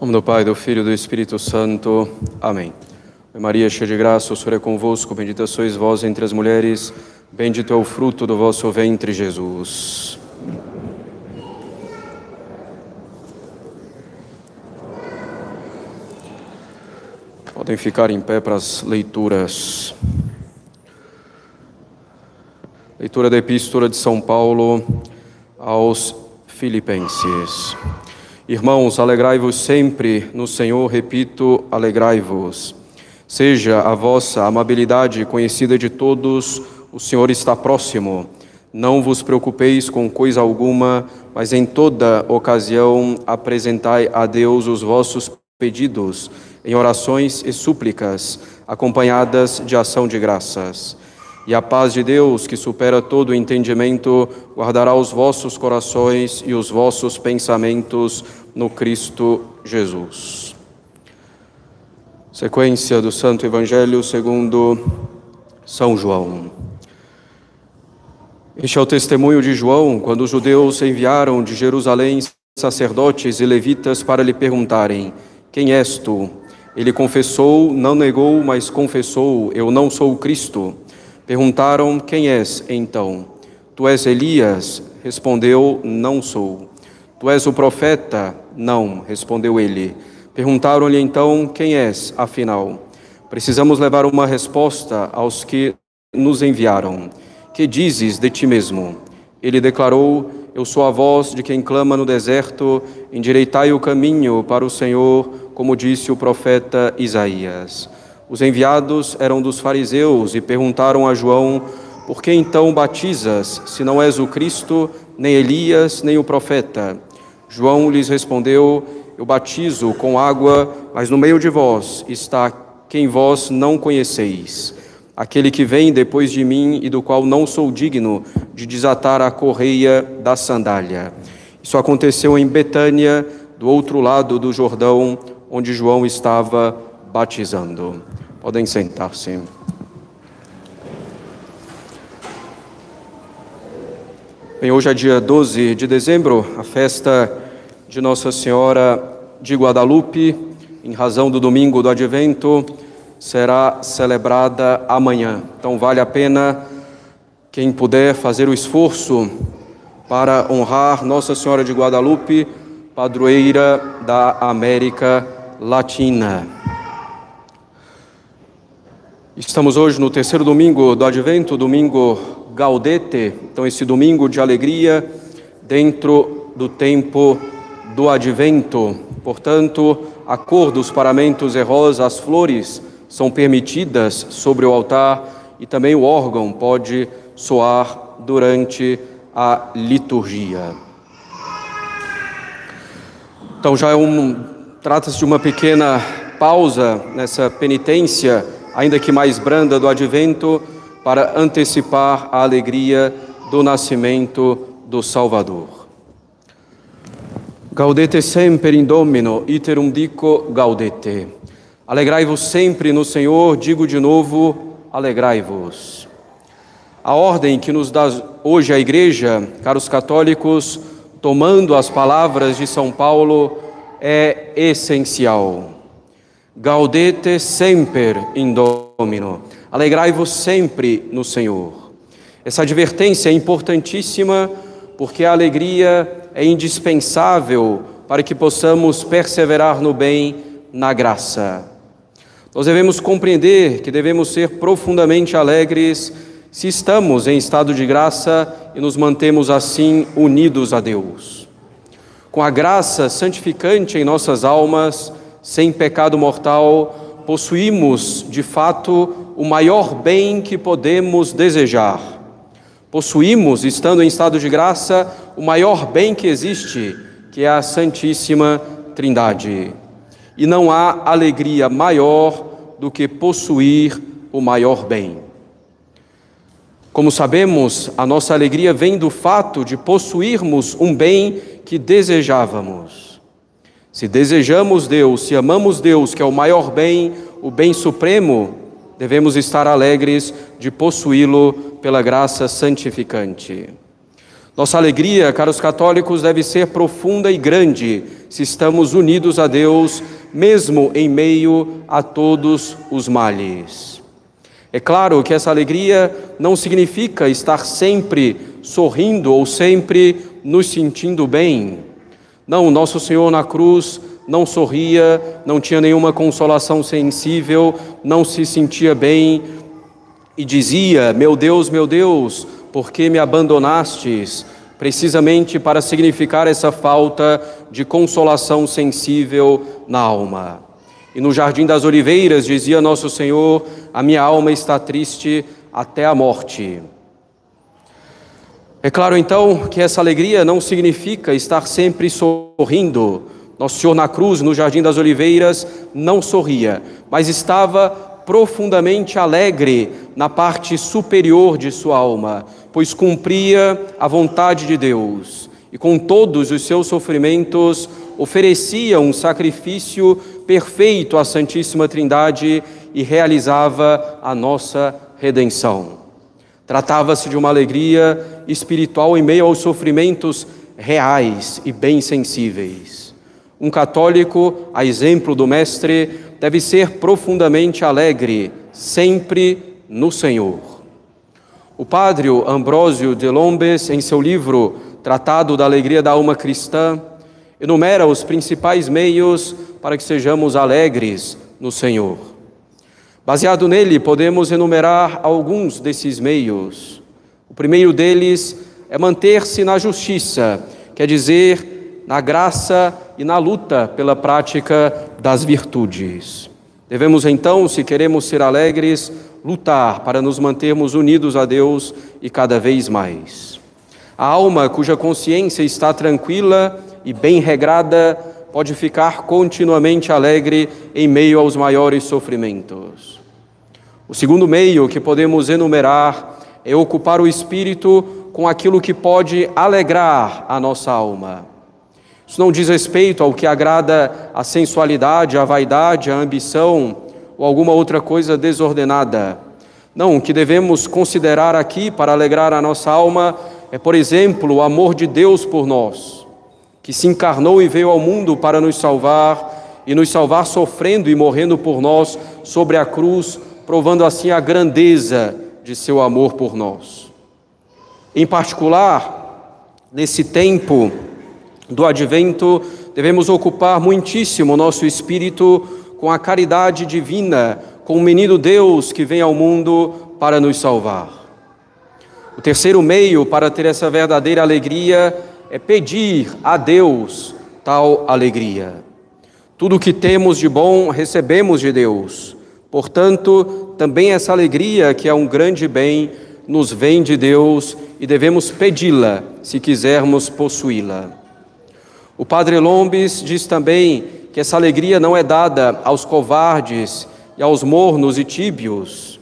Em nome do Pai, do Filho e do Espírito Santo. Amém. Maria, cheia de graça, o Senhor é convosco, bendita sois vós entre as mulheres, bendito é o fruto do vosso ventre, Jesus. Podem ficar em pé para as leituras. Leitura da Epístola de São Paulo aos Filipenses. Irmãos, alegrai-vos sempre no Senhor, repito, alegrai-vos. Seja a vossa amabilidade conhecida de todos, o Senhor está próximo. Não vos preocupeis com coisa alguma, mas em toda ocasião apresentai a Deus os vossos pedidos, em orações e súplicas, acompanhadas de ação de graças. E a paz de Deus, que supera todo entendimento, guardará os vossos corações e os vossos pensamentos no Cristo Jesus. Sequência do Santo Evangelho segundo São João. Este é o testemunho de João quando os judeus enviaram de Jerusalém sacerdotes e levitas para lhe perguntarem: Quem és tu? Ele confessou, não negou, mas confessou: Eu não sou o Cristo. Perguntaram: Quem és então? Tu és Elias? Respondeu: Não sou. Tu és o profeta? Não, respondeu ele. Perguntaram-lhe então: Quem és, afinal? Precisamos levar uma resposta aos que nos enviaram. Que dizes de ti mesmo? Ele declarou: Eu sou a voz de quem clama no deserto, endireitai o caminho para o Senhor, como disse o profeta Isaías. Os enviados eram dos fariseus e perguntaram a João: Por que então batizas, se não és o Cristo, nem Elias, nem o profeta? João lhes respondeu: Eu batizo com água, mas no meio de vós está quem vós não conheceis, aquele que vem depois de mim e do qual não sou digno de desatar a correia da sandália. Isso aconteceu em Betânia, do outro lado do Jordão, onde João estava batizando. Podem sentar-se. Bem, hoje é dia 12 de dezembro, a festa de Nossa Senhora de Guadalupe, em razão do domingo do advento, será celebrada amanhã. Então, vale a pena quem puder fazer o esforço para honrar Nossa Senhora de Guadalupe, padroeira da América Latina. Estamos hoje no terceiro domingo do Advento, domingo Gaudete, então esse domingo de alegria dentro do tempo do Advento. Portanto, a cor dos paramentos é rosa, as flores são permitidas sobre o altar e também o órgão pode soar durante a liturgia. Então já é um trata-se de uma pequena pausa nessa penitência ainda que mais branda, do advento, para antecipar a alegria do nascimento do Salvador. Gaudete sempre in Domino, iterum dico gaudete. Alegrai-vos sempre no Senhor, digo de novo, alegrai-vos. A ordem que nos dá hoje a Igreja, caros católicos, tomando as palavras de São Paulo, é essencial. Gaudete semper in Domino. Alegrai-vos sempre no Senhor. Essa advertência é importantíssima porque a alegria é indispensável para que possamos perseverar no bem, na graça. Nós devemos compreender que devemos ser profundamente alegres se estamos em estado de graça e nos mantemos assim unidos a Deus. Com a graça santificante em nossas almas, sem pecado mortal, possuímos de fato o maior bem que podemos desejar. Possuímos, estando em estado de graça, o maior bem que existe, que é a Santíssima Trindade. E não há alegria maior do que possuir o maior bem. Como sabemos, a nossa alegria vem do fato de possuirmos um bem que desejávamos. Se desejamos Deus, se amamos Deus, que é o maior bem, o bem supremo, devemos estar alegres de possuí-lo pela graça santificante. Nossa alegria, caros católicos, deve ser profunda e grande se estamos unidos a Deus, mesmo em meio a todos os males. É claro que essa alegria não significa estar sempre sorrindo ou sempre nos sentindo bem. Não, nosso Senhor na cruz não sorria, não tinha nenhuma consolação sensível, não se sentia bem e dizia: Meu Deus, meu Deus, por que me abandonastes? Precisamente para significar essa falta de consolação sensível na alma. E no Jardim das Oliveiras dizia Nosso Senhor: A minha alma está triste até a morte. É claro então que essa alegria não significa estar sempre sorrindo. Nosso Senhor na cruz, no Jardim das Oliveiras, não sorria, mas estava profundamente alegre na parte superior de sua alma, pois cumpria a vontade de Deus e com todos os seus sofrimentos oferecia um sacrifício perfeito à Santíssima Trindade e realizava a nossa redenção. Tratava-se de uma alegria espiritual em meio aos sofrimentos reais e bem sensíveis. Um católico, a exemplo do Mestre, deve ser profundamente alegre, sempre no Senhor. O padre Ambrósio de Lombes, em seu livro Tratado da Alegria da Alma Cristã, enumera os principais meios para que sejamos alegres no Senhor. Baseado nele, podemos enumerar alguns desses meios. O primeiro deles é manter-se na justiça, quer dizer, na graça e na luta pela prática das virtudes. Devemos então, se queremos ser alegres, lutar para nos mantermos unidos a Deus e cada vez mais. A alma cuja consciência está tranquila e bem regrada pode ficar continuamente alegre em meio aos maiores sofrimentos. O segundo meio que podemos enumerar é ocupar o espírito com aquilo que pode alegrar a nossa alma. Isso não diz respeito ao que agrada a sensualidade, a vaidade, a ambição ou alguma outra coisa desordenada. Não, o que devemos considerar aqui para alegrar a nossa alma é, por exemplo, o amor de Deus por nós, que se encarnou e veio ao mundo para nos salvar e nos salvar sofrendo e morrendo por nós sobre a cruz provando assim a grandeza de seu amor por nós. Em particular, nesse tempo do advento, devemos ocupar muitíssimo nosso espírito com a caridade divina, com o menino Deus que vem ao mundo para nos salvar. O terceiro meio para ter essa verdadeira alegria é pedir a Deus tal alegria. Tudo o que temos de bom recebemos de Deus. Portanto, também essa alegria, que é um grande bem, nos vem de Deus e devemos pedi-la se quisermos possuí-la. O Padre Lombes diz também que essa alegria não é dada aos covardes e aos mornos e tíbios.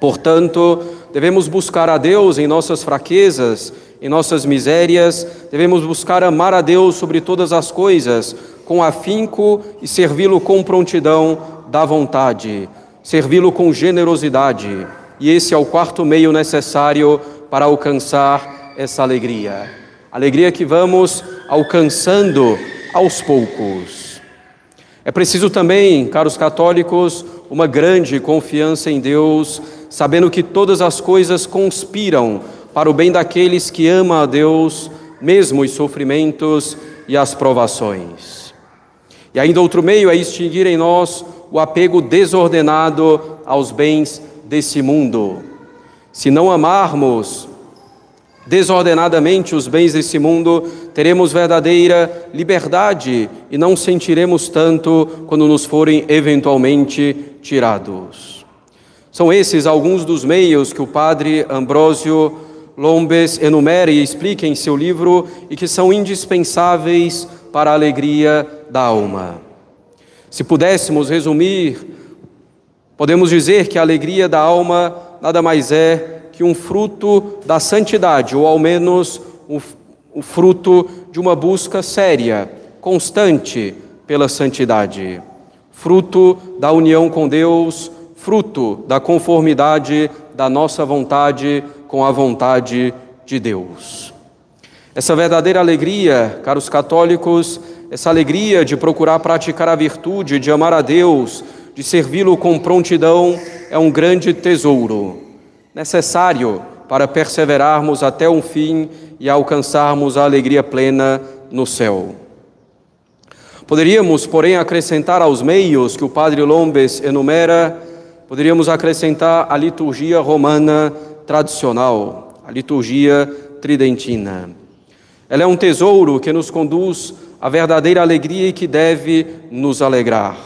Portanto, devemos buscar a Deus em nossas fraquezas, em nossas misérias, devemos buscar amar a Deus sobre todas as coisas, com afinco e servi-lo com prontidão da vontade, servi-lo com generosidade. E esse é o quarto meio necessário para alcançar essa alegria. Alegria que vamos alcançando aos poucos. É preciso também, caros católicos, uma grande confiança em Deus, sabendo que todas as coisas conspiram para o bem daqueles que amam a Deus, mesmo os sofrimentos e as provações. E ainda outro meio é extinguir em nós o apego desordenado aos bens desse mundo. Se não amarmos desordenadamente os bens desse mundo, teremos verdadeira liberdade e não sentiremos tanto quando nos forem eventualmente tirados. São esses alguns dos meios que o padre Ambrósio Lombes enumera e explica em seu livro e que são indispensáveis para a alegria da alma. Se pudéssemos resumir, podemos dizer que a alegria da alma nada mais é que um fruto da santidade, ou ao menos o, um, fruto de uma busca séria, constante pela santidade, fruto da união com Deus, fruto da conformidade da nossa vontade com a vontade de Deus. Essa verdadeira alegria, caros católicos, essa alegria de procurar praticar a virtude, de amar a Deus, de servi-lo com prontidão, é um grande tesouro, necessário para perseverarmos até o fim e alcançarmos a alegria plena no céu. Poderíamos, porém, acrescentar aos meios que o Padre Lombes enumera, poderíamos acrescentar a liturgia romana tradicional, a liturgia tridentina. Ela é um tesouro que nos conduz à verdadeira alegria e que deve nos alegrar.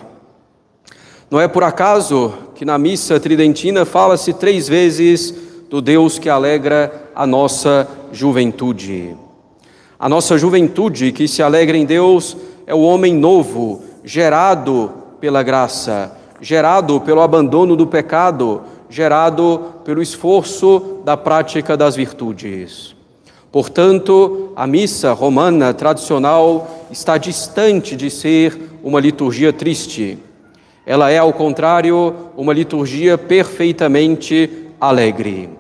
Não é por acaso que na missa tridentina fala-se três vezes do Deus que alegra a nossa juventude. A nossa juventude que se alegra em Deus é o homem novo, gerado pela graça, gerado pelo abandono do pecado, gerado pelo esforço da prática das virtudes. Portanto, a missa romana tradicional está distante de ser uma liturgia triste. Ela é, ao contrário, uma liturgia perfeitamente alegre.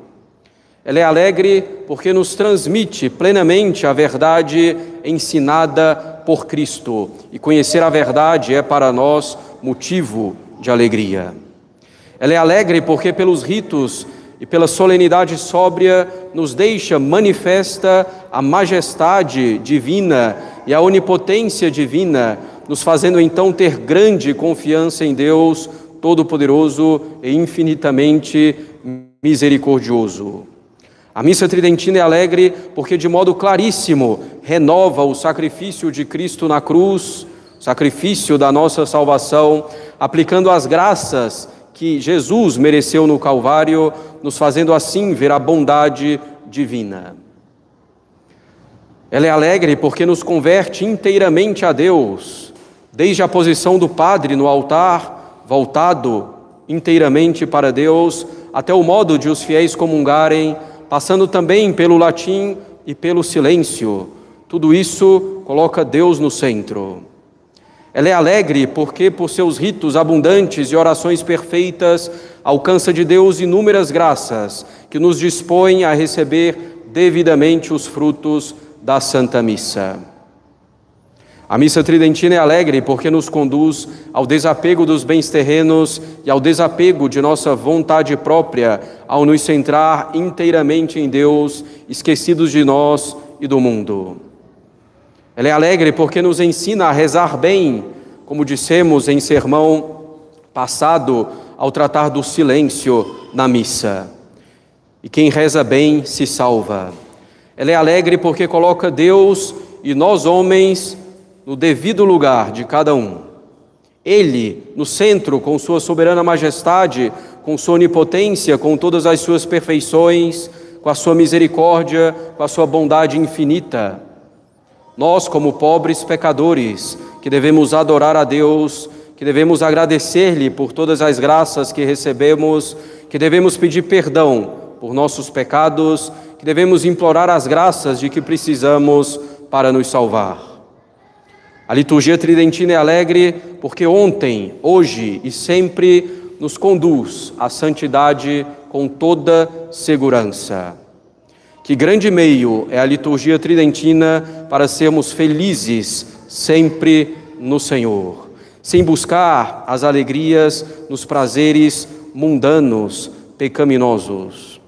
Ela é alegre porque nos transmite plenamente a verdade ensinada por Cristo. E conhecer a verdade é para nós motivo de alegria. Ela é alegre porque, pelos ritos e pela solenidade sóbria, nos deixa manifesta a majestade divina e a onipotência divina, nos fazendo então ter grande confiança em Deus Todo-Poderoso e infinitamente misericordioso. A missa tridentina é alegre porque, de modo claríssimo, renova o sacrifício de Cristo na cruz, sacrifício da nossa salvação, aplicando as graças que Jesus mereceu no Calvário, nos fazendo assim ver a bondade divina. Ela é alegre porque nos converte inteiramente a Deus, desde a posição do Padre no altar, voltado inteiramente para Deus, até o modo de os fiéis comungarem passando também pelo latim e pelo silêncio. Tudo isso coloca Deus no centro. Ela é alegre porque, por seus ritos abundantes e orações perfeitas, alcança de Deus inúmeras graças que nos dispõem a receber devidamente os frutos da Santa Missa. A missa tridentina é alegre porque nos conduz ao desapego dos bens terrenos e ao desapego de nossa vontade própria, ao nos centrar inteiramente em Deus, esquecidos de nós e do mundo. Ela é alegre porque nos ensina a rezar bem, como dissemos em sermão passado ao tratar do silêncio na missa. E quem reza bem se salva. Ela é alegre porque coloca Deus e nós homens no devido lugar de cada um. Ele, no centro, com sua soberana majestade, com sua onipotência, com todas as suas perfeições, com a sua misericórdia, com a sua bondade infinita. Nós, como pobres pecadores, que devemos adorar a Deus, que devemos agradecer-lhe por todas as graças que recebemos, que devemos pedir perdão por nossos pecados, que devemos implorar as graças de que precisamos para nos salvar. A liturgia tridentina é alegre porque ontem, hoje e sempre nos conduz à santidade com toda segurança. Que grande meio é a liturgia tridentina para sermos felizes sempre no Senhor, sem buscar as alegrias nos prazeres mundanos, pecaminosos.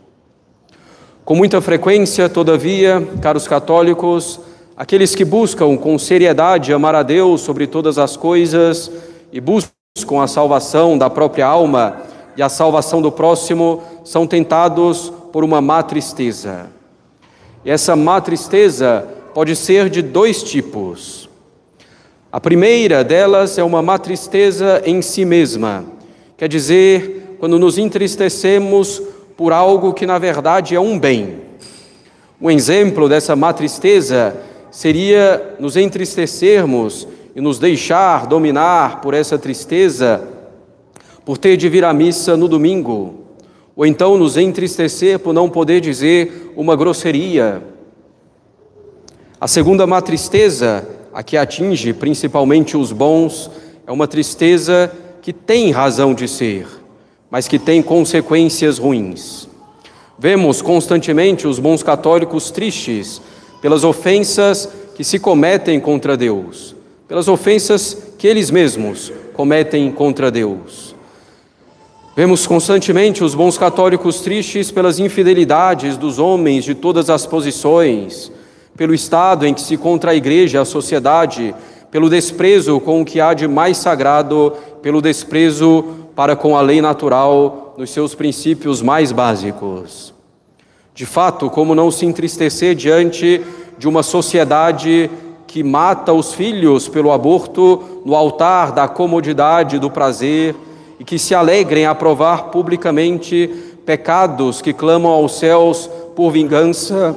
Com muita frequência, todavia, caros católicos, Aqueles que buscam com seriedade amar a Deus sobre todas as coisas e buscam a salvação da própria alma e a salvação do próximo são tentados por uma má tristeza. E essa má tristeza pode ser de dois tipos. A primeira delas é uma má tristeza em si mesma, quer dizer, quando nos entristecemos por algo que na verdade é um bem. Um exemplo dessa má tristeza seria nos entristecermos e nos deixar dominar por essa tristeza, por ter de vir à missa no domingo, ou então nos entristecer por não poder dizer uma grosseria. A segunda má tristeza, a que atinge principalmente os bons, é uma tristeza que tem razão de ser, mas que tem consequências ruins. Vemos constantemente os bons católicos tristes pelas ofensas que se cometem contra Deus, pelas ofensas que eles mesmos cometem contra Deus. Vemos constantemente os bons católicos tristes pelas infidelidades dos homens de todas as posições, pelo estado em que se encontra a igreja a sociedade, pelo desprezo com o que há de mais sagrado, pelo desprezo para com a lei natural nos seus princípios mais básicos. De fato, como não se entristecer diante de uma sociedade que mata os filhos pelo aborto no altar da comodidade do prazer e que se alegrem a provar publicamente pecados que clamam aos céus por vingança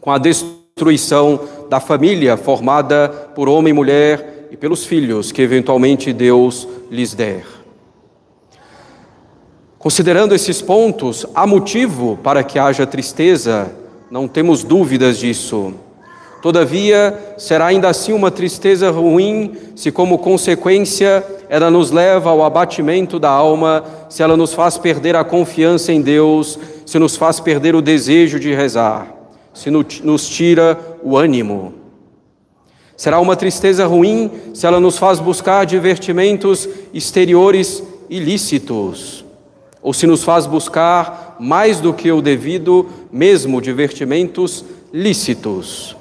com a destruição da família formada por homem e mulher e pelos filhos que eventualmente Deus lhes der. Considerando esses pontos, há motivo para que haja tristeza, não temos dúvidas disso. Todavia, será ainda assim uma tristeza ruim se, como consequência, ela nos leva ao abatimento da alma, se ela nos faz perder a confiança em Deus, se nos faz perder o desejo de rezar, se nos tira o ânimo. Será uma tristeza ruim se ela nos faz buscar divertimentos exteriores ilícitos ou se nos faz buscar mais do que o devido, mesmo divertimentos lícitos.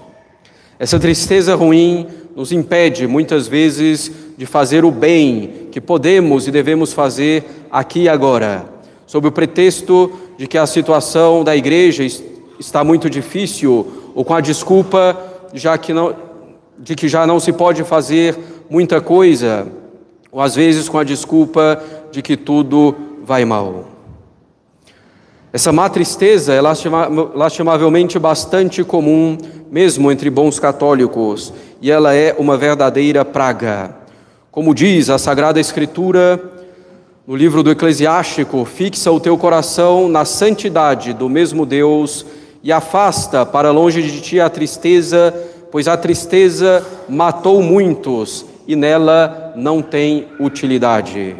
Essa tristeza ruim nos impede muitas vezes de fazer o bem que podemos e devemos fazer aqui e agora, sob o pretexto de que a situação da igreja está muito difícil ou com a desculpa já que não, de que já não se pode fazer muita coisa, ou às vezes com a desculpa de que tudo vai mal. Essa má tristeza é lastimavelmente bastante comum, mesmo entre bons católicos, e ela é uma verdadeira praga. Como diz a Sagrada Escritura, no livro do Eclesiástico, fixa o teu coração na santidade do mesmo Deus e afasta para longe de ti a tristeza, pois a tristeza matou muitos e nela não tem utilidade.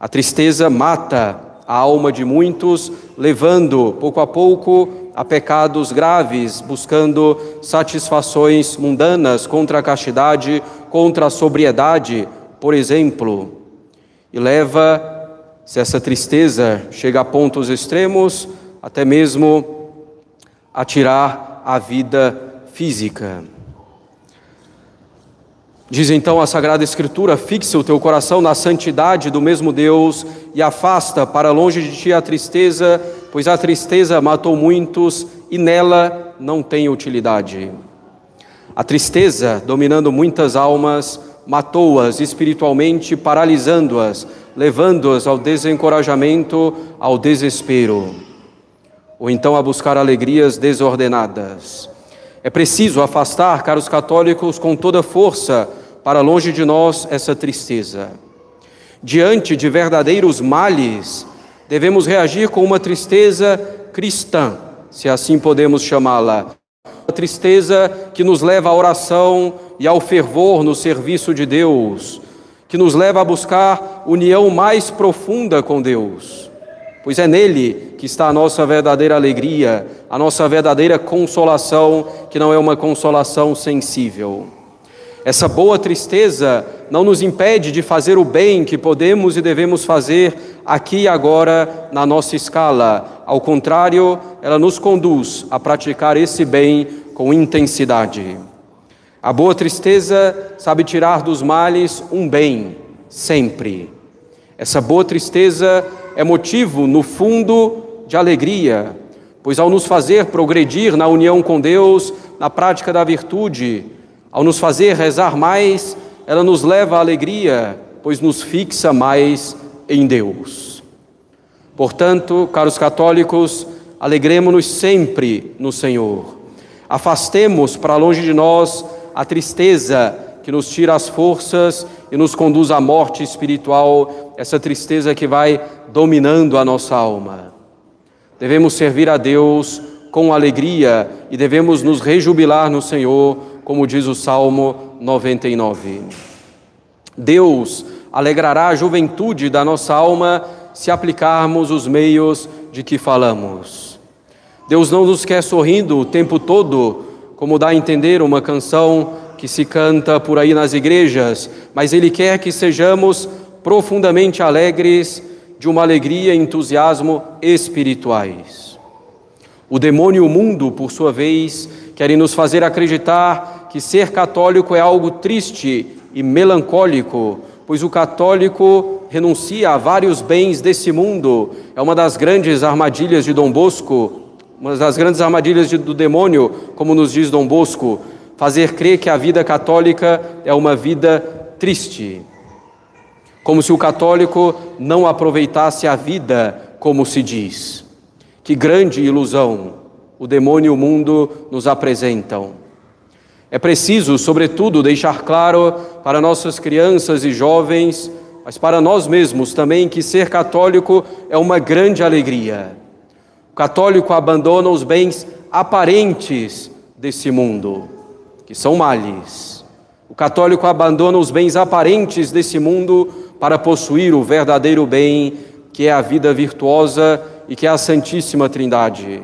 A tristeza mata a alma de muitos, levando pouco a pouco a pecados graves, buscando satisfações mundanas contra a castidade, contra a sobriedade, por exemplo. E leva, se essa tristeza chega a pontos extremos, até mesmo a tirar a vida física. Diz então a Sagrada Escritura: fixa o teu coração na santidade do mesmo Deus e afasta para longe de ti a tristeza, pois a tristeza matou muitos e nela não tem utilidade. A tristeza, dominando muitas almas, matou-as espiritualmente, paralisando-as, levando-as ao desencorajamento, ao desespero, ou então a buscar alegrias desordenadas. É preciso afastar, caros católicos, com toda força para longe de nós essa tristeza. Diante de verdadeiros males, devemos reagir com uma tristeza cristã, se assim podemos chamá-la. Uma tristeza que nos leva à oração e ao fervor no serviço de Deus, que nos leva a buscar união mais profunda com Deus, pois é nele que está a nossa verdadeira alegria, a nossa verdadeira consolação, que não é uma consolação sensível. Essa boa tristeza não nos impede de fazer o bem que podemos e devemos fazer aqui e agora na nossa escala. Ao contrário, ela nos conduz a praticar esse bem com intensidade. A boa tristeza sabe tirar dos males um bem, sempre. Essa boa tristeza é motivo, no fundo, de alegria, pois ao nos fazer progredir na união com Deus, na prática da virtude, ao nos fazer rezar mais, ela nos leva à alegria, pois nos fixa mais em Deus. Portanto, caros católicos, alegremos-nos sempre no Senhor. Afastemos para longe de nós a tristeza que nos tira as forças e nos conduz à morte espiritual, essa tristeza que vai dominando a nossa alma. Devemos servir a Deus com alegria e devemos nos rejubilar no Senhor como diz o Salmo 99. Deus alegrará a juventude da nossa alma se aplicarmos os meios de que falamos. Deus não nos quer sorrindo o tempo todo, como dá a entender uma canção que se canta por aí nas igrejas, mas Ele quer que sejamos profundamente alegres, de uma alegria e entusiasmo espirituais. O demônio e o mundo, por sua vez, querem nos fazer acreditar que ser católico é algo triste e melancólico, pois o católico renuncia a vários bens desse mundo. É uma das grandes armadilhas de Dom Bosco, uma das grandes armadilhas de, do demônio, como nos diz Dom Bosco, fazer crer que a vida católica é uma vida triste. Como se o católico não aproveitasse a vida, como se diz. Que grande ilusão o demônio e o mundo nos apresentam. É preciso, sobretudo, deixar claro para nossas crianças e jovens, mas para nós mesmos também, que ser católico é uma grande alegria o católico abandona os bens aparentes desse mundo, que são males. O católico abandona os bens aparentes desse mundo para possuir o verdadeiro bem, que é a vida virtuosa e que é a Santíssima Trindade.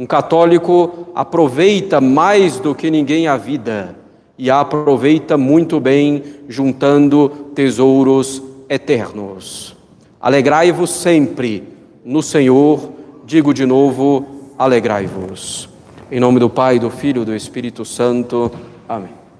Um católico aproveita mais do que ninguém a vida e a aproveita muito bem, juntando tesouros eternos. Alegrai-vos sempre no Senhor Digo de novo: alegrai-vos. Em nome do Pai, do Filho e do Espírito Santo. Amém.